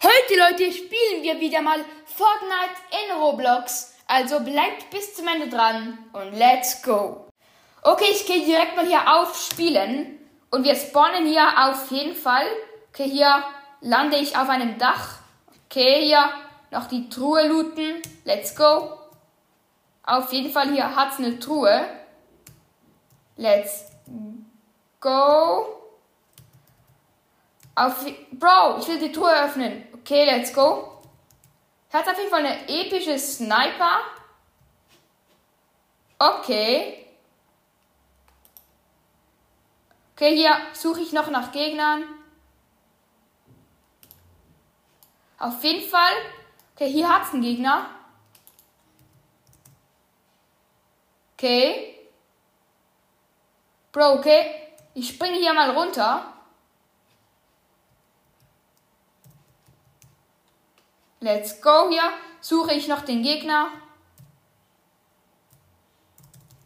Heute, Leute, spielen wir wieder mal Fortnite in Roblox. Also bleibt bis zum Ende dran und let's go. Okay, ich gehe direkt mal hier auf Spielen. Und wir spawnen hier auf jeden Fall. Okay, hier lande ich auf einem Dach. Okay, hier noch die Truhe looten. Let's go. Auf jeden Fall hier hat es eine Truhe. Let's go. Auf, Bro, ich will die Truhe öffnen. Okay, let's go. Hat auf jeden Fall eine epische Sniper. Okay. Okay, hier suche ich noch nach Gegnern. Auf jeden Fall. Okay, hier hat es einen Gegner. Okay. Bro, okay. Ich springe hier mal runter. Let's go hier. Suche ich noch den Gegner.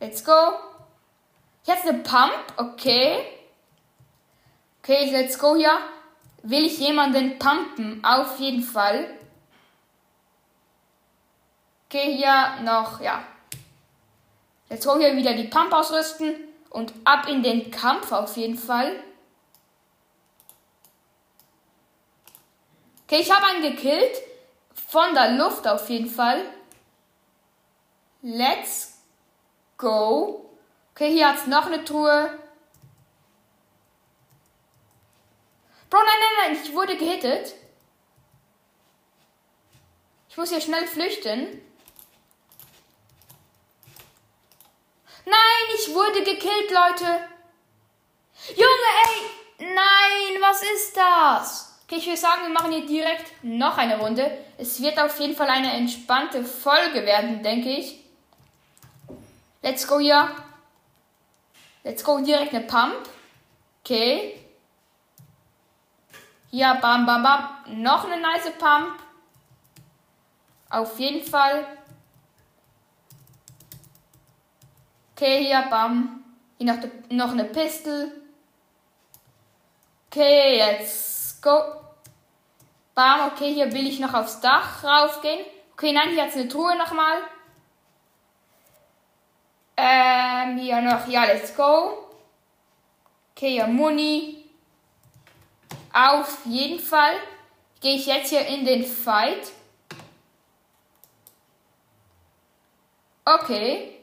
Let's go. Jetzt eine Pump. Okay. Okay, let's go hier. Will ich jemanden pumpen? Auf jeden Fall. Okay, hier noch, ja. Let's go hier wieder die Pump ausrüsten. Und ab in den Kampf auf jeden Fall. Okay, ich habe einen gekillt. Von der Luft auf jeden Fall. Let's go. Okay, hier hat es noch eine Truhe. Bro, nein, nein, nein, ich wurde gehittet. Ich muss hier schnell flüchten. Nein, ich wurde gekillt, Leute. Junge, ey. Nein, was ist das? Okay, ich würde sagen, wir machen hier direkt noch eine Runde. Es wird auf jeden Fall eine entspannte Folge werden, denke ich. Let's go hier. Let's go direkt eine Pump. Okay. Hier, bam, bam, bam. Noch eine nice Pump. Auf jeden Fall. Okay, hier, bam. Hier noch, noch eine Pistol. Okay, let's go. Bam, okay, hier will ich noch aufs Dach raufgehen. Okay, nein, hier hat es eine Truhe nochmal. Ähm, hier noch, ja, let's go. Okay, ja, Muni. Auf jeden Fall gehe ich jetzt hier in den Fight. Okay.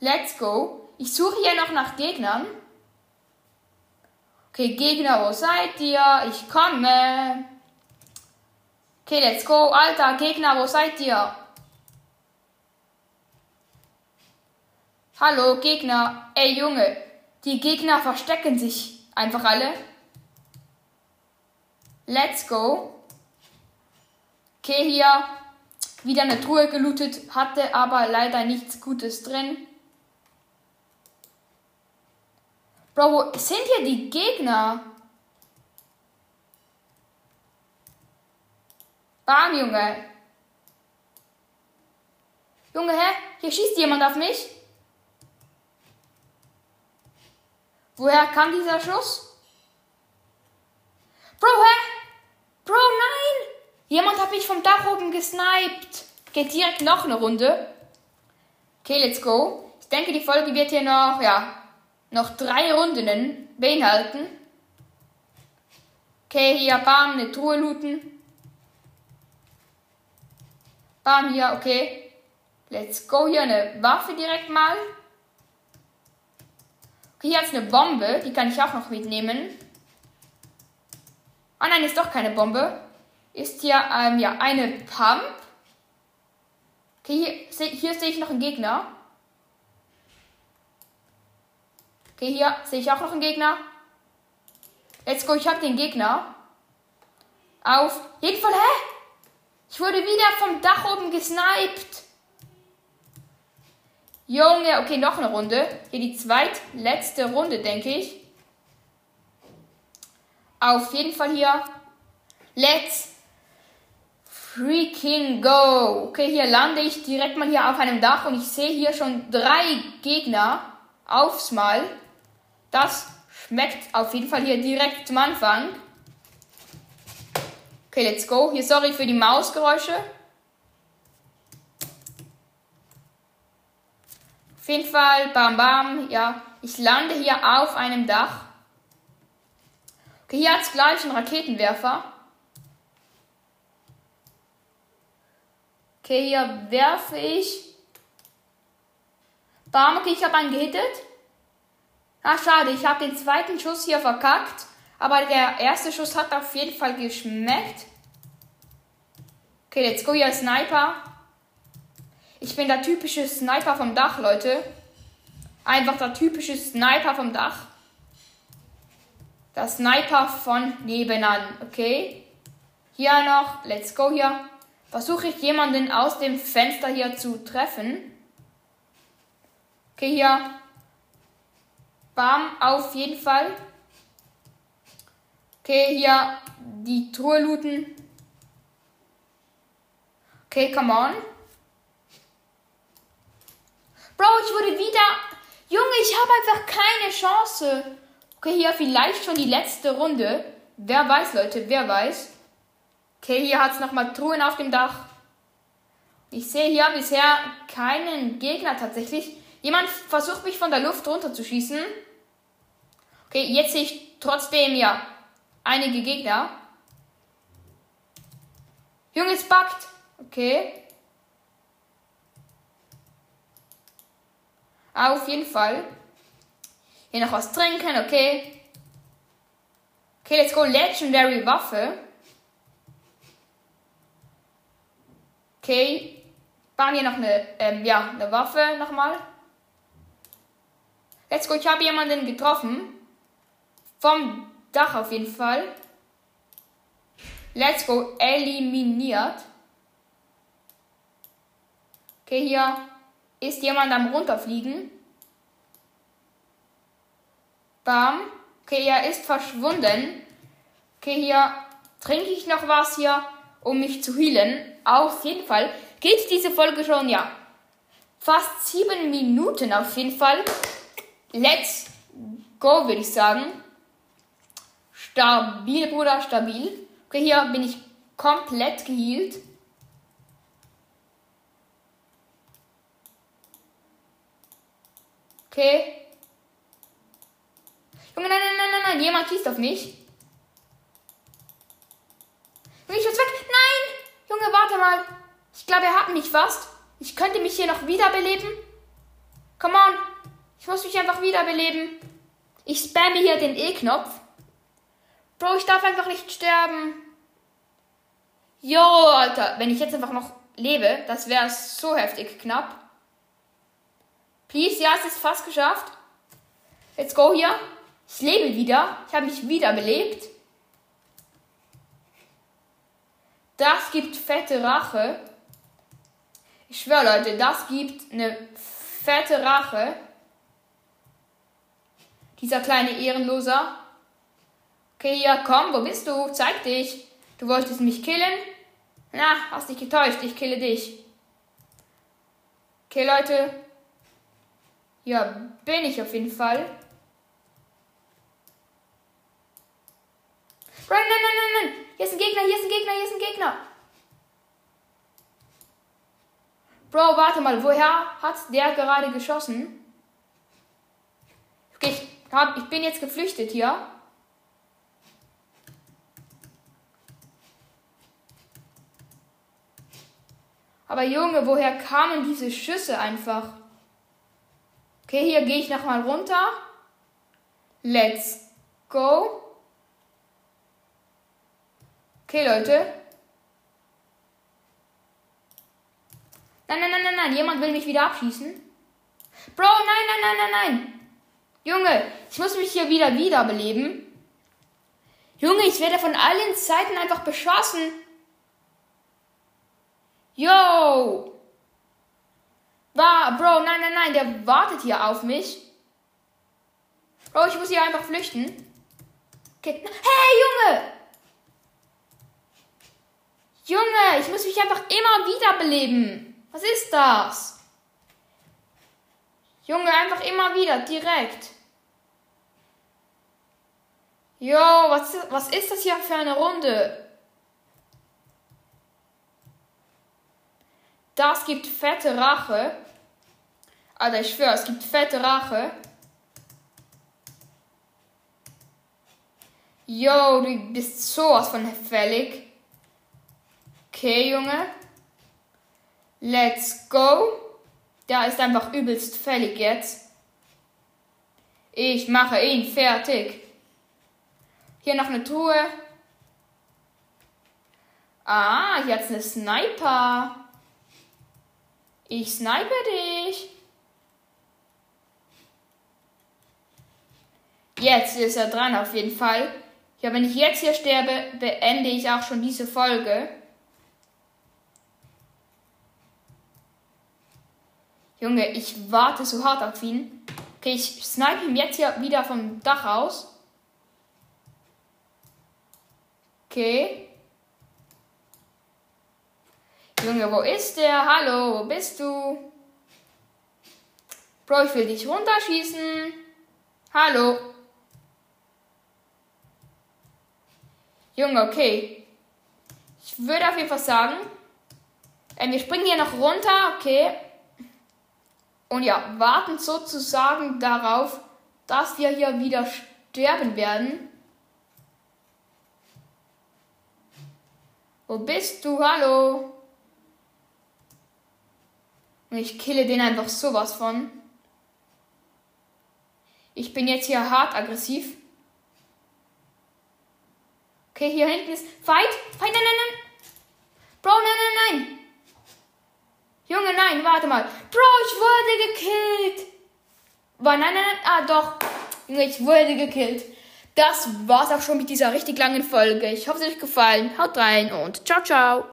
Let's go. Ich suche hier noch nach Gegnern. Okay, Gegner, wo seid ihr? Ich komme. Okay, let's go. Alter, Gegner, wo seid ihr? Hallo, Gegner. Ey, Junge. Die Gegner verstecken sich einfach alle. Let's go. Okay, hier wieder eine Truhe gelootet, hatte aber leider nichts Gutes drin. Bro, wo sind hier die Gegner? Bam, Junge. Junge, hä? Hier schießt jemand auf mich. Woher kam dieser Schuss? Bro, hä? Bro, nein! Jemand hat mich vom Dach oben gesniped. Geht direkt noch eine Runde. Okay, let's go. Ich denke, die Folge wird hier noch, ja, noch drei Runden beinhalten. Okay, hier, bam, eine Truhe looten. Bam, hier, okay. Let's go. Hier eine Waffe direkt mal. Okay, hier ist eine Bombe. Die kann ich auch noch mitnehmen. Oh nein, ist doch keine Bombe. Ist hier ähm, ja, eine Pump. Okay, hier, hier sehe ich noch einen Gegner. Okay, hier sehe ich auch noch einen Gegner. Let's go, ich habe den Gegner. Auf jeden Fall, hä? Ich wurde wieder vom Dach oben gesniped. Junge, okay, noch eine Runde. Hier die zweitletzte Runde, denke ich. Auf jeden Fall hier. Let's freaking go. Okay, hier lande ich direkt mal hier auf einem Dach und ich sehe hier schon drei Gegner aufs Mal. Das schmeckt auf jeden Fall hier direkt zum Anfang. Okay, let's go. Hier, sorry für die Mausgeräusche. Auf jeden Fall, bam, bam. Ja, ich lande hier auf einem Dach. Okay, hier hat es gleich einen Raketenwerfer. Okay, hier werfe ich. Bam, okay, ich habe einen gehittet. Ach, schade, ich habe den zweiten Schuss hier verkackt. Aber der erste Schuss hat auf jeden Fall geschmeckt. Okay, let's go hier Sniper. Ich bin der typische Sniper vom Dach, Leute. Einfach der typische Sniper vom Dach. Der Sniper von nebenan, okay? Hier noch, let's go hier. Versuche ich jemanden aus dem Fenster hier zu treffen. Okay, hier. Bam, auf jeden Fall. Okay, hier die Truhe looten. Okay, come on. Bro, ich wurde wieder. Junge, ich habe einfach keine Chance. Okay, hier vielleicht schon die letzte Runde. Wer weiß, Leute, wer weiß. Okay, hier hat es nochmal Truhen auf dem Dach. Ich sehe hier bisher keinen Gegner tatsächlich. Jemand versucht mich von der Luft runterzuschießen. Okay, jetzt sehe ich trotzdem ja einige Gegner. Junge, es backt. Okay. Auf jeden Fall. Hier noch was trinken, okay. Okay, let's go. Legendary Waffe. Okay. Bauen hier noch eine, ähm, ja, eine Waffe nochmal. Let's go. Ich habe jemanden getroffen. Vom Dach auf jeden Fall. Let's go. Eliminiert. Okay, hier ist jemand am runterfliegen. Bam. Okay, er ist verschwunden. Okay, hier trinke ich noch was hier, um mich zu healen. Auf jeden Fall geht diese Folge schon, ja, fast sieben Minuten auf jeden Fall. Let's go, würde ich sagen. Stabil, Bruder, stabil. Okay, hier bin ich komplett geheilt. Okay. Junge, nein, nein, nein, nein, nein. Jemand schießt auf mich. Junge, ich muss weg. Nein! Junge, warte mal. Ich glaube, er hat mich fast. Ich könnte mich hier noch wiederbeleben. Come on. Ich muss mich einfach wiederbeleben. Ich spamme hier den E-Knopf. Bro, ich darf einfach nicht sterben. Jo, Alter. Wenn ich jetzt einfach noch lebe, das wäre so heftig knapp. Please, ja, es ist fast geschafft. Let's go hier. Ich lebe wieder. Ich habe mich wiederbelebt. Das gibt fette Rache. Ich schwöre, Leute, das gibt eine fette Rache. Dieser kleine Ehrenloser. Okay, ja, komm, wo bist du? Zeig dich. Du wolltest mich killen? Na, hast dich getäuscht. Ich kille dich. Okay, Leute. Ja, bin ich auf jeden Fall. Nein, nein, nein, nein, nein. Hier ist ein Gegner, hier ist ein Gegner, hier ist ein Gegner. Bro, warte mal, woher hat der gerade geschossen? Okay, ich, hab, ich bin jetzt geflüchtet hier. Aber Junge, woher kamen diese Schüsse einfach? Okay, hier gehe ich nochmal runter. Let's go. Okay, Leute. Nein, nein, nein, nein, nein. Jemand will mich wieder abschießen. Bro, nein, nein, nein, nein, nein. Junge, ich muss mich hier wieder wiederbeleben. Junge, ich werde von allen Seiten einfach beschossen. Yo! War, Bro, nein, nein, nein, der wartet hier auf mich. Bro, ich muss hier einfach flüchten. Okay. Hey, Junge! Junge, ich muss mich einfach immer wiederbeleben. Was ist das? Junge, einfach immer wieder, direkt. Jo, was, was ist das hier für eine Runde? Das gibt fette Rache. Alter, ich schwöre, es gibt fette Rache. Yo, du bist sowas von fällig. Okay, Junge. Let's go. Der ist einfach übelst fällig jetzt. Ich mache ihn fertig. Hier noch eine Truhe. Ah, jetzt eine Sniper. Ich snipe dich. Jetzt ist er dran auf jeden Fall. Ja, wenn ich jetzt hier sterbe, beende ich auch schon diese Folge. Junge, ich warte so hart auf ihn. Okay, ich snipe ihn jetzt hier wieder vom Dach aus. Okay. Junge, wo ist der? Hallo, wo bist du? Bro, ich will dich runterschießen. Hallo. Junge, okay. Ich würde auf jeden Fall sagen, äh, wir springen hier noch runter, okay. Und ja, warten sozusagen darauf, dass wir hier wieder sterben werden. Wo bist du? Hallo? Und ich kille den einfach sowas von. Ich bin jetzt hier hart aggressiv. Okay, hier hinten ist. Fight! Fight! Nein, nein, nein! Bro, nein, nein, nein! Junge, nein, warte mal. Bro, ich wurde gekillt! War, nein, nein, nein, ah, doch. Junge, ich wurde gekillt. Das war's auch schon mit dieser richtig langen Folge. Ich hoffe, es hat euch gefallen. Haut rein und ciao, ciao.